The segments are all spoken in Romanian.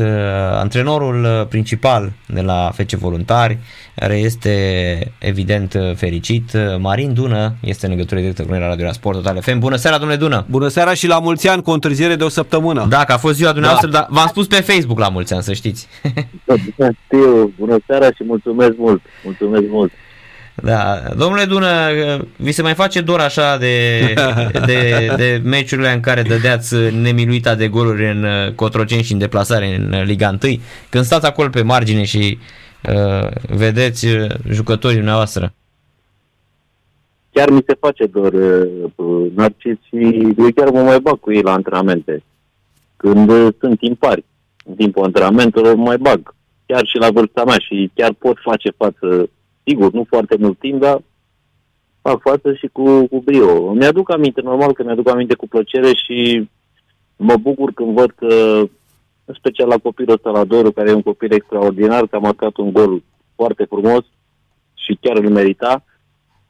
uh, antrenorul uh, principal de la FC Voluntari, care este evident uh, fericit. Marin Dună este în legătură directă cu noi la Radio Sport Total FM. Bună seara, domnule Dună! Bună seara și la mulți ani, cu o întârziere de o săptămână. Da, că a fost ziua dumneavoastră, da. dar v-am spus pe Facebook la mulți ani, să știți. Știu, bună seara și mulțumesc mult, mulțumesc mult. Da, domnule Dună, vi se mai face dor așa de, de, de meciurile în care dădeați nemiluita de goluri în uh, Cotroceni și în deplasare în uh, Liga 1, când stați acolo pe margine și uh, vedeți uh, jucătorii dumneavoastră? Chiar mi se face dor, uh, Narcis, și eu chiar mă mai bag cu ei la antrenamente. Când uh, sunt timpari, în timpul antrenamentelor mai bag. Chiar și la vârsta mea și chiar pot face față sigur, nu foarte mult timp, dar fac față și cu, cu brio. Mi-aduc aminte, normal că mi-aduc aminte cu plăcere și mă bucur când văd că, în special la copilul ăsta, la Doru, care e un copil extraordinar, că a marcat un gol foarte frumos și chiar îl merita.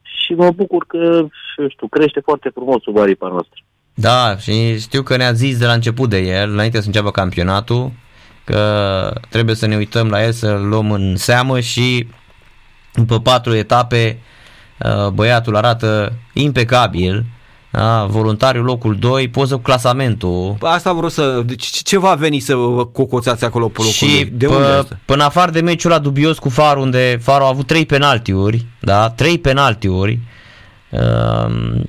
Și mă bucur că, știu, crește foarte frumos sub aripa noastră. Da, și știu că ne-a zis de la început de el, înainte să înceapă campionatul, că trebuie să ne uităm la el, să-l luăm în seamă și după patru etape, uh, băiatul arată impecabil, da, voluntariul locul 2, poză cu clasamentul. Asta vreau să... Deci ce va veni să cocoțați acolo pe locul Și de unde este? până afară de meciul ăla dubios cu Far, unde Far a avut trei penaltiuri, da, trei penaltiuri, um,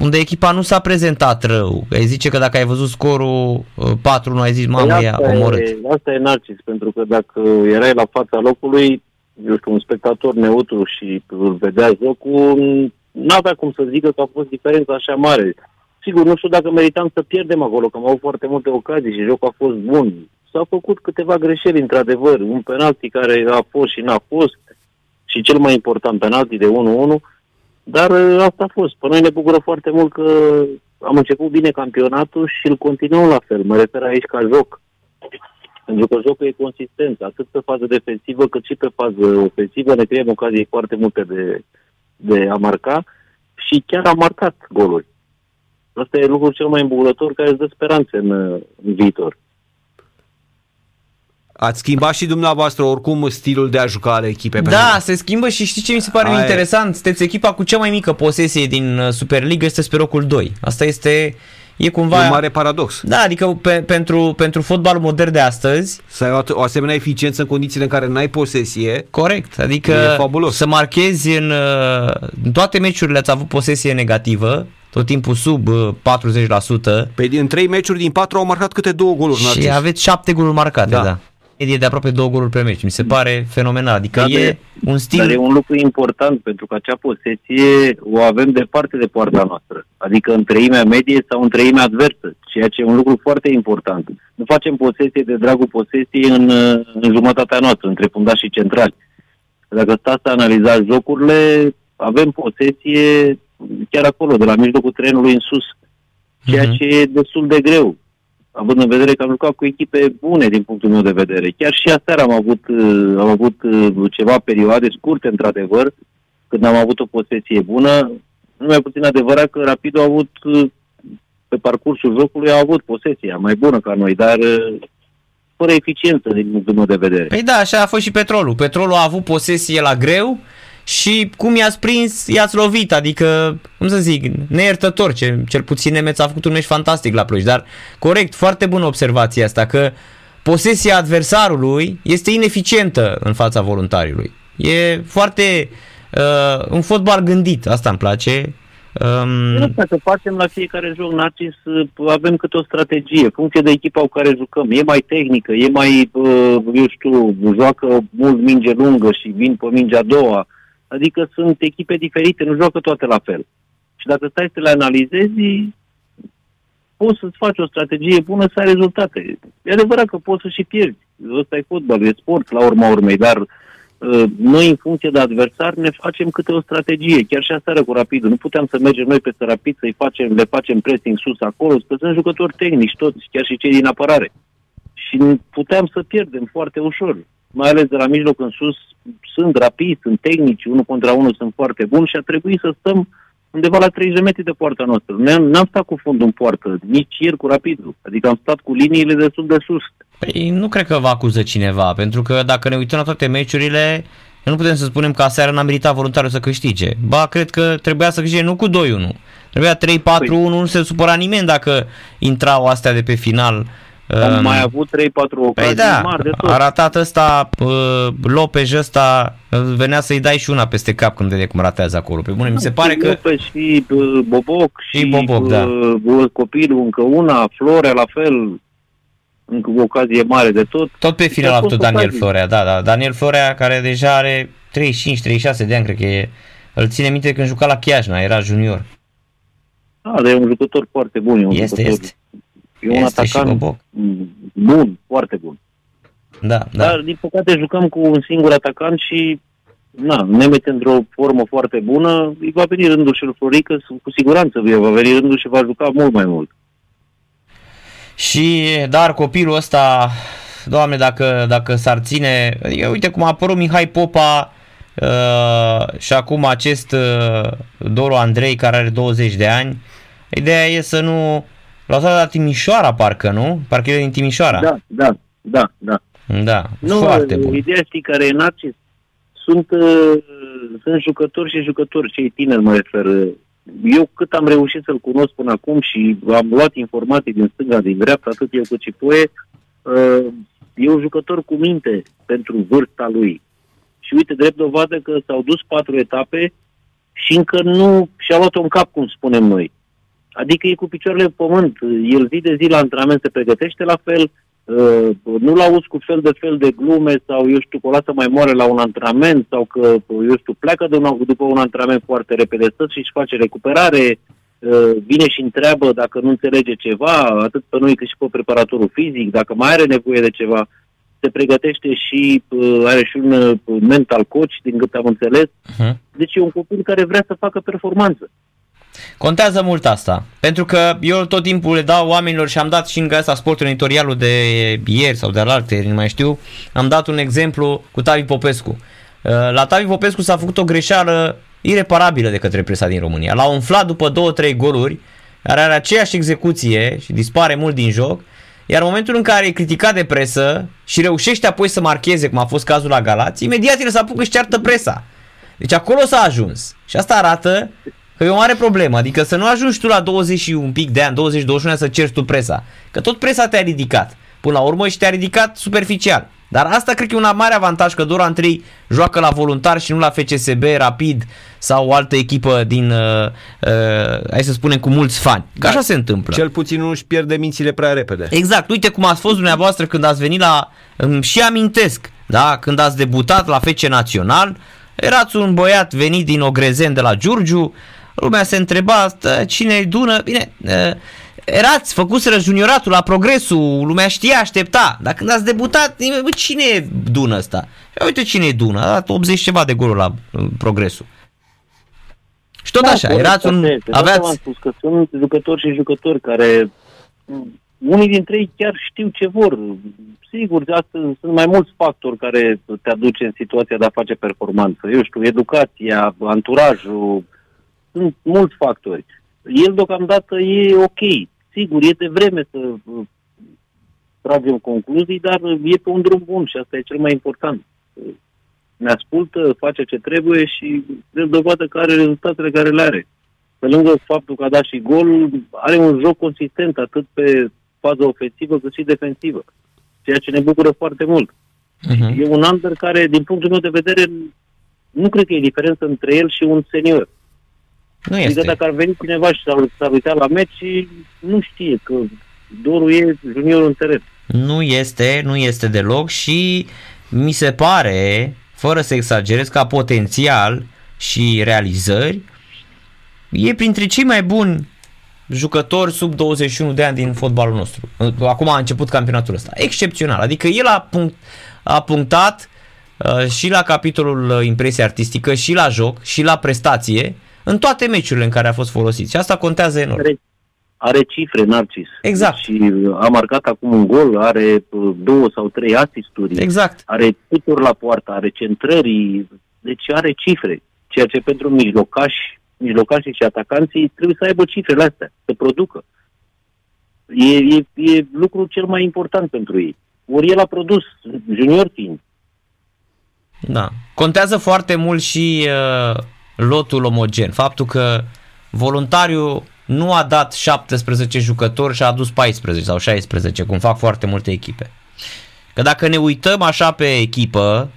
unde echipa nu s-a prezentat rău. Ai zice că dacă ai văzut scorul 4 uh, nu ai zis, mamă, păi e omorât. Asta e narcis, pentru că dacă erai la fața locului, eu știu, un spectator neutru și îl vedea jocul, n-avea cum să zică că a fost diferența așa mare. Sigur, nu știu dacă meritam să pierdem acolo, că am avut foarte multe ocazii și jocul a fost bun. S-au făcut câteva greșeli, într-adevăr, un penalti care a fost și n-a fost, și cel mai important penalti de 1-1, dar ă, asta a fost. Pe noi ne bucură foarte mult că am început bine campionatul și îl continuăm la fel. Mă refer aici ca joc. Pentru că jocul e consistent, atât pe fază defensivă cât și pe fază ofensivă. Ne creăm ocazii foarte multe de, de a marca și chiar am marcat goluri. Asta e lucrul cel mai îmbucurător care îți dă speranțe în, în viitor. Ați schimbat și dumneavoastră oricum stilul de a juca ale echipei. Da, se schimbă și știți ce mi se pare Aia... interesant? Sunteți echipa cu cea mai mică posesie din uh, Superliga, este pe locul 2. Asta este E cumva... E un mare paradox. Da, adică pe, pentru, pentru fotbalul modern de astăzi... Să ai o, o asemenea eficiență în condițiile în care n-ai posesie... Corect, adică e fabulos. să marchezi în, în toate meciurile ați avut posesie negativă, tot timpul sub 40%. Pe din 3 meciuri din 4 au marcat câte două goluri. Și aveți 7 goluri marcate, da. da medie de aproape două goluri pe meci. Mi se pare fenomenal. Adică da, e un stil... Dar e un lucru important pentru că acea posesie o avem departe de poarta noastră. Adică în treimea medie sau în treimea adversă, ceea ce e un lucru foarte important. Nu facem posesie de dragul posesiei în, în jumătatea noastră, între fundași și centrali. Dacă stați să analizați jocurile, avem posesie chiar acolo, de la mijlocul trenului în sus. Ceea uh-huh. ce e destul de greu având în vedere că am jucat cu echipe bune din punctul meu de vedere. Chiar și aseară am avut, uh, am avut uh, ceva perioade scurte, într-adevăr, când am avut o posesie bună. Nu mai puțin adevărat că Rapid a avut, uh, pe parcursul jocului, a avut posesia mai bună ca noi, dar fără eficiență din punctul meu de vedere. Păi da, așa a fost și petrolul. Petrolul a avut posesie la greu, și cum i-ați prins, i-ați lovit, adică, cum să zic, neiertător, cel, cel puțin Nemeț a făcut un meci fantastic la Cluj, dar corect, foarte bună observația asta, că posesia adversarului este ineficientă în fața voluntariului. E foarte uh, un fotbal gândit, asta îmi place. Um... Să facem la fiecare joc, Narcis, avem câte o strategie, funcție de echipa cu care jucăm. E mai tehnică, e mai, uh, eu știu, joacă mult minge lungă și vin pe mingea a doua Adică sunt echipe diferite, nu joacă toate la fel. Și dacă stai să le analizezi, poți să-ți faci o strategie bună să ai rezultate. E adevărat că poți să și pierzi. Ăsta e fotbal, e sport la urma urmei, dar uh, noi în funcție de adversar ne facem câte o strategie. Chiar și aseară cu Rapidul. Nu puteam să mergem noi peste Rapid să-i facem, le facem pressing sus acolo, că sunt jucători tehnici toți, chiar și cei din apărare. Și puteam să pierdem foarte ușor mai ales de la mijloc în sus, sunt rapizi, sunt tehnici, unul contra unul sunt foarte buni și a trebuit să stăm undeva la 30 de metri de poarta noastră. N-am stat cu fundul în poartă, nici ieri cu rapidul. Adică am stat cu liniile destul de sus. Păi nu cred că va acuză cineva, pentru că dacă ne uităm la toate meciurile, nu putem să spunem că aseară n-a meritat voluntarul să câștige. Ba, cred că trebuia să câștige nu cu 2-1. Trebuia 3-4-1, păi. nu se supăra nimeni dacă intrau astea de pe final. Am um, mai avut 3-4 ocazii păi da, mari de tot. a ratat ăsta, uh, Lopez ăsta, venea să-i dai și una peste cap când vede cum ratează acolo. Pe bune, mi se pare că... Lopez și uh, Boboc și, și Boboc, da. uh, copilul încă una, Florea la fel, încă o ocazie mare de tot. Tot pe final a avut Daniel ocazii. Florea, da, da. Daniel Florea care deja are 35-36 de ani, cred că e. Îl ține minte când juca la Chiajna, era junior. Da, dar e un jucător foarte bun. E un este, jucător, este. E un Este și atacant Boboc. bun, foarte bun. Da, da. Dar, din păcate, jucăm cu un singur atacant și na, ne mete într-o formă foarte bună. Îi va veni rândul și lui Florică, cu siguranță va veni rândul și va juca mult mai mult. Și, dar copilul ăsta, doamne, dacă, dacă s-ar ține, adică, uite cum a apărut Mihai Popa uh, și acum acest uh, Doru Andrei care are 20 de ani, ideea e să nu, l-au dat la Timișoara parcă, nu? Parcă e din Timișoara. Da, da, da, da. Da, Nu, foarte bun. ideea știi care e narcis. Sunt, uh, sunt jucători și jucători, cei tineri mă refer. Eu cât am reușit să-l cunosc până acum și am luat informații din stânga, din dreapta, atât eu cât și Poe, uh, e un jucător cu minte pentru vârsta lui. Și uite, drept dovadă că s-au dus patru etape și încă nu și-a luat un cap, cum spunem noi. Adică e cu picioarele pe pământ. El zi de zi la antrenament se pregătește la fel, uh, nu-l auzi cu fel de fel de glume sau, eu știu, că o lasă mai moare la un antrenament sau că, eu știu, pleacă de un, după un antrenament foarte repede, stă și își face recuperare, uh, vine și întreabă dacă nu înțelege ceva, atât pe noi cât și pe preparatorul fizic, dacă mai are nevoie de ceva, se pregătește și uh, are și un uh, mental coach, din câte am înțeles. Uh-huh. Deci e un copil care vrea să facă performanță. Contează mult asta, pentru că eu tot timpul le dau oamenilor și am dat și în gasa sportul editorialul de ieri sau de alaltă, nu mai știu, am dat un exemplu cu Tavi Popescu. Uh, La Tavi Popescu s-a făcut o greșeală ireparabilă de către presa din România. L-a umflat după 2-3 goluri, care are aceeași execuție și dispare mult din joc, iar în momentul în care e criticat de presă și reușește apoi să marcheze, cum a fost cazul la Galați, imediat el să apucă și ceartă presa. Deci acolo s-a ajuns. Și asta arată că e o mare problemă. Adică să nu ajungi tu la 20 și un pic de ani, 20-21 să cerți tu presa. Că tot presa te-a ridicat. Până la urmă și te-a ridicat superficial. Dar asta cred că e un mare avantaj că Dora Andrei joacă la voluntar și nu la FCSB, Rapid sau o altă echipă din, uh, uh, hai să spunem, cu mulți fani. Că Da. așa se întâmplă. Cel puțin nu își pierde mințile prea repede. Exact, uite cum ați fost dumneavoastră când ați venit la, îmi și amintesc, da, când ați debutat la FC Național, erați un băiat venit din Ogrezen de la Giurgiu, lumea se întreba "Stă, cine e Dună, bine, eh, erați, făcuseră junioratul la progresul, lumea știa, aștepta, dar când ați debutat, nimeni, bă, cine e Dună ăsta? Ia uite cine e Dună, a dat 80 ceva de goluri la uh, progresul. Și tot așa, corect, erați un, asta este. De asta v-am aveați, spus că sunt jucători și jucători care m, unii dintre ei chiar știu ce vor. Sigur, astăzi sunt mai mulți factori care te aduce în situația de a face performanță. Eu știu, educația, anturajul, sunt mulți factori. El deocamdată e ok. Sigur, e de vreme să uh, tragem concluzii, dar e pe un drum bun și asta e cel mai important. Ne ascultă, face ce trebuie și dă dovadă că are rezultatele care le are. Pe lângă faptul că a dat și gol, are un joc consistent atât pe fază ofensivă cât și defensivă. Ceea ce ne bucură foarte mult. uh-huh. E un under care, din punctul meu de vedere, nu cred că e diferență între el și un senior. Nu Adică este. dacă ar veni cineva și s-ar, s-ar uita la meci, nu știe că Doru e junior în teren. Nu este, nu este deloc și mi se pare, fără să exagerez, ca potențial și realizări, e printre cei mai buni jucători sub 21 de ani din fotbalul nostru. Acum a început campionatul ăsta. Excepțional. Adică el a, punct, a punctat uh, și la capitolul uh, impresie artistică, și la joc, și la prestație, în toate meciurile în care a fost folosit. Și asta contează enorm. Are, are cifre, Narcis. Exact. Și a marcat acum un gol, are uh, două sau trei asisturi, Exact. are puturi la poartă, are centrări, deci are cifre. Ceea ce pentru mijlocași, mijlocașii și atacanții trebuie să aibă cifrele astea, să producă. E, e, e lucrul cel mai important pentru ei. ori el a produs junior team. Da. Contează foarte mult și uh, lotul omogen. Faptul că voluntariu nu a dat 17 jucători și a adus 14 sau 16, cum fac foarte multe echipe. Că dacă ne uităm așa pe echipă,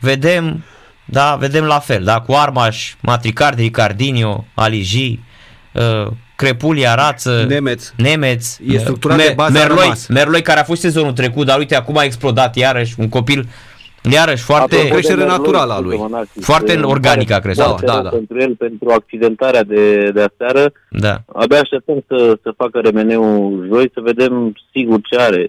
vedem, da, vedem la fel, da, cu Armaș, Matricardi, Ricardinho, Aligi, uh, Crepulia, Rață, Nemeț. Nemeț, E structurat de bază, a Merloi, rămas. Merloi care a fost sezonul trecut, dar uite acum a explodat iarăși, un copil iarăși foarte... Apropo, creștere de Merloi, naturală a lui. scuze-mă, Narcis, Foarte îmi organică pare a crescut. foarte Da, rău da, da. Pentru el, pentru accidentarea de, de aseară, Da. abia așteptăm să, să facă remeneul joi, să vedem sigur ce are.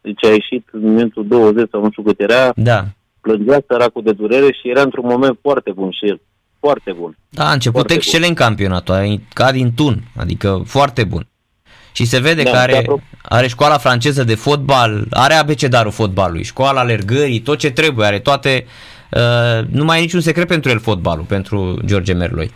Deci a ieșit în momentul 20 sau nu știu cât era, Da. plângea săracul de durere și era într-un moment foarte bun și el. Foarte bun. Da, a început Foarte excelent campionatul, a- ca din tun, adică foarte bun. Și se vede Da, că are, și apro- are școala franceză de fotbal, are abecedarul fotbalului, școala alergării, tot ce trebuie, are toate, uh, nu mai e niciun secret pentru el fotbalul, pentru George Merloi.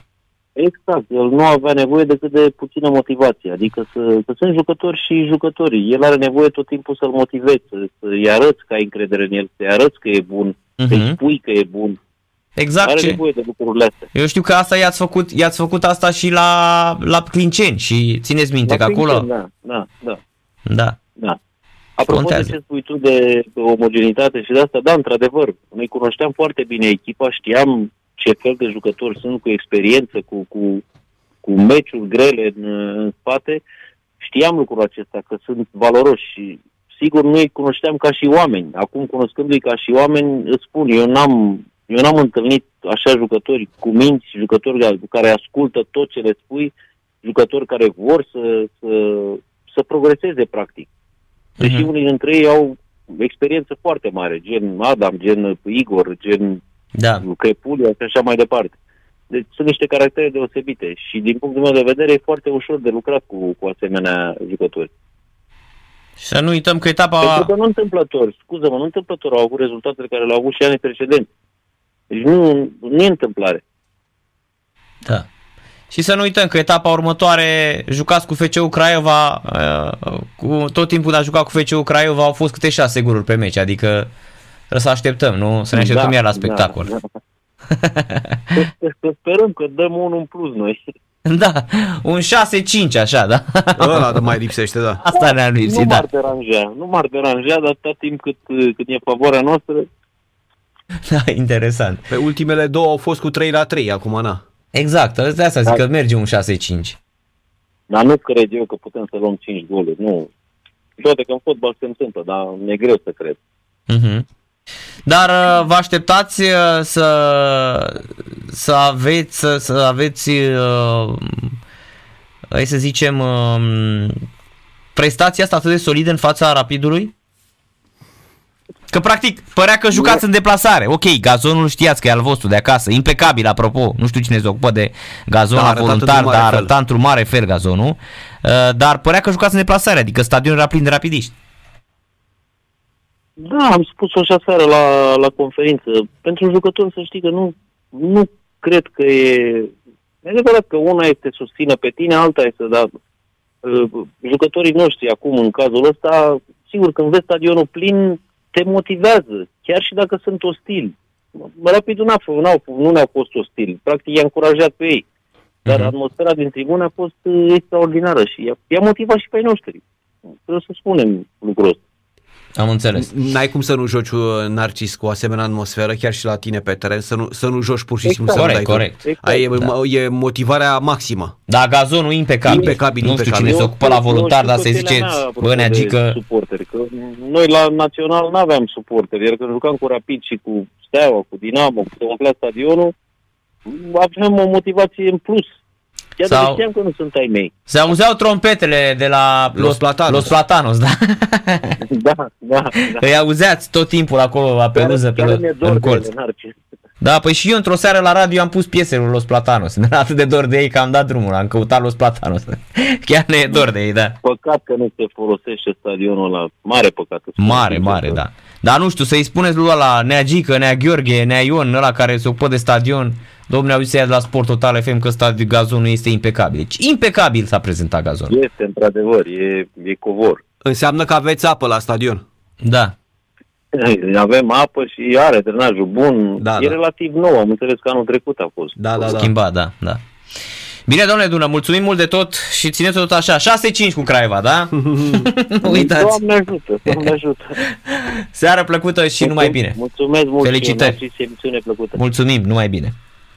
Exact, el nu avea nevoie decât de puțină motivație, adică să, că sunt jucători și jucători. El are nevoie tot timpul să-l motivezi, să, să-i arăți că ai încredere în el, să-i arăți că e bun, Mhm. să-i spui că e bun. Exact are ce... nevoie de lucrurile astea. Eu știu că asta i-ați făcut, i-ați făcut asta și la, la Clinceni și țineți minte La că acolo... Clinceni, Da, da, da. Da. Da. Apropo Contează. de ce spui tu de omogenitate și de asta, da, într-adevăr, noi cunoșteam foarte bine echipa, știam ce fel de jucători sunt cu experiență, cu, cu, cu meciuri grele în, în spate, știam lucrul acesta, că sunt valoroși și sigur nu îi cunoșteam ca și oameni. Acum, cunoscându-i ca și oameni, îți spun, eu n-am, eu n-am întâlnit așa jucători cu minți, jucători care ascultă tot ce le spui, jucători care vor să, să, să progreseze, practic. Deși Mhm. unii dintre ei au experiență foarte mare, gen Adam, gen Igor, gen Da. Crepulia și așa mai departe. Deci sunt niște caractere deosebite și din punctul meu de vedere e foarte ușor de lucrat cu, cu asemenea jucători. Și să nu uităm că etapa... Pentru că nu întâmplător, scuză-mă, nu întâmplător au avut rezultatele care le-au avut și anii precedenți. Deci nu, nu e întâmplare. Da. Și să nu uităm că etapa următoare jucați cu FCU Craiova, uh, cu tot timpul de a juca cu FCU Craiova au fost câte șase goluri pe meci, adică trebuie să așteptăm, nu? Să ne așteptăm Da, iar la da, spectacol. Da, Să, să sperăm că dăm unul în plus noi. Da, un 6-5 așa, da? Ăla mai lipsește, da. Asta ne-a nu lipsit, m-ar da. deranja, nu m-ar deranja, dar atâta timp cât, cât e favoarea noastră, da. interesant. Pe ultimele două au fost cu 3 la 3, acum na. Exact, de asta zic Da. că merge un 6-5. dar nu cred eu că putem să luăm 5 goluri, nu. Toate că în fotbal se întâmplă, dar mi-e greu să cred. Mhm. Dar uh, vă așteptați uh, să, să aveți, să, să aveți uh, hai să zicem, uh, prestația asta atât de solidă în fața rapidului? Că practic părea că jucați în deplasare. Ok, gazonul știați că e al vostru de acasă. Impecabil, apropo. Nu știu cine se ocupă de gazon Da, la arătat voluntar, într-un mare dar fel. arăta într-un mare fel gazonul. Uh, dar părea că jucați în deplasare, adică stadionul era plin de rapidiști. Da, am spus-o și aseară la, la conferință. Pentru jucători să știi că nu, nu cred că e... E adevărat că una este susțină pe tine, alta este, dar uh, jucătorii noștri acum, în cazul ăsta, sigur, când vezi stadionul plin, te motivează, chiar și dacă sunt ostili. Rapidul n-a, f- n-au, nu ne-au fost ostili, practic i-a încurajat pe ei. Dar Mhm. atmosfera din tribună a fost uh, extraordinară și i-a, i-a motivat și pe ei noștri. Trebuie să spunem lucrul ăsta. Am înțeles. N-ai cum să nu joci uh, Narcis cu o asemenea atmosferă, chiar și la tine pe teren, să nu, să nu joci pur și simplu Exact. să nu Corect, dai corect. tu. Ai, Exact, e, e motivarea maximă. Da, gazonul impecabil. Impecabil, nu știu impecabil. cine se Eu- ocupă la eu voluntar, știu dar să soția ziceți, mea, apropo bă, de neagică, Suporteri, că noi la Național nu aveam suporteri, iar când jucam cu Rapid și cu Steaua, cu Dinamo, cu se umplea stadionul, aveam o motivație în plus. Chiar Sau- dacă știam că nu sunt ai mei. se auzeau trompetele de la Los Platanos. Los Platanos, da? da, da, da. Îi auzeați tot timpul acolo la peluză, pe, Chiar mi-e dor în de colț. ele, Narcis. Da, păi și eu într-o seară la radio am pus piesele lui Los Platanos. Mi-era atât de dor de ei că am dat drumul, am căutat Los Platanos. Chiar ne e dor de ei, da. Păcat că nu se folosește stadionul ăla. Mare păcat. îți spun Mare, sincer, mare, că- da. Dar nu știu, să-i spuneți lui ăla, Nea Gică, Nea Gheorghe, Nea Ion, ăla care se ocupă de stadion, domnule, auzi să ia de la Sport Total FM că stadion, gazonul este impecabil. Deci impecabil s-a prezentat gazonul. Este, într-adevăr, e, e covor. Înseamnă că aveți apă la stadion. Da. Avem apă și are drenajul bun. Da, e da. relativ nou, am înțeles că anul trecut a fost. Da, da, da. Schimbat, da, da. Bine, domnule Dună, mulțumim mult de tot și țineți tot așa. 6-5 cu Craiova, da? Nu Uitați. Doamne ajută, Doamne ajută. Seară plăcută și numai bine. Mulțumesc mult. Felicitări. și eu, Narcis, emisiune plăcută. Mulțumim, numai bine.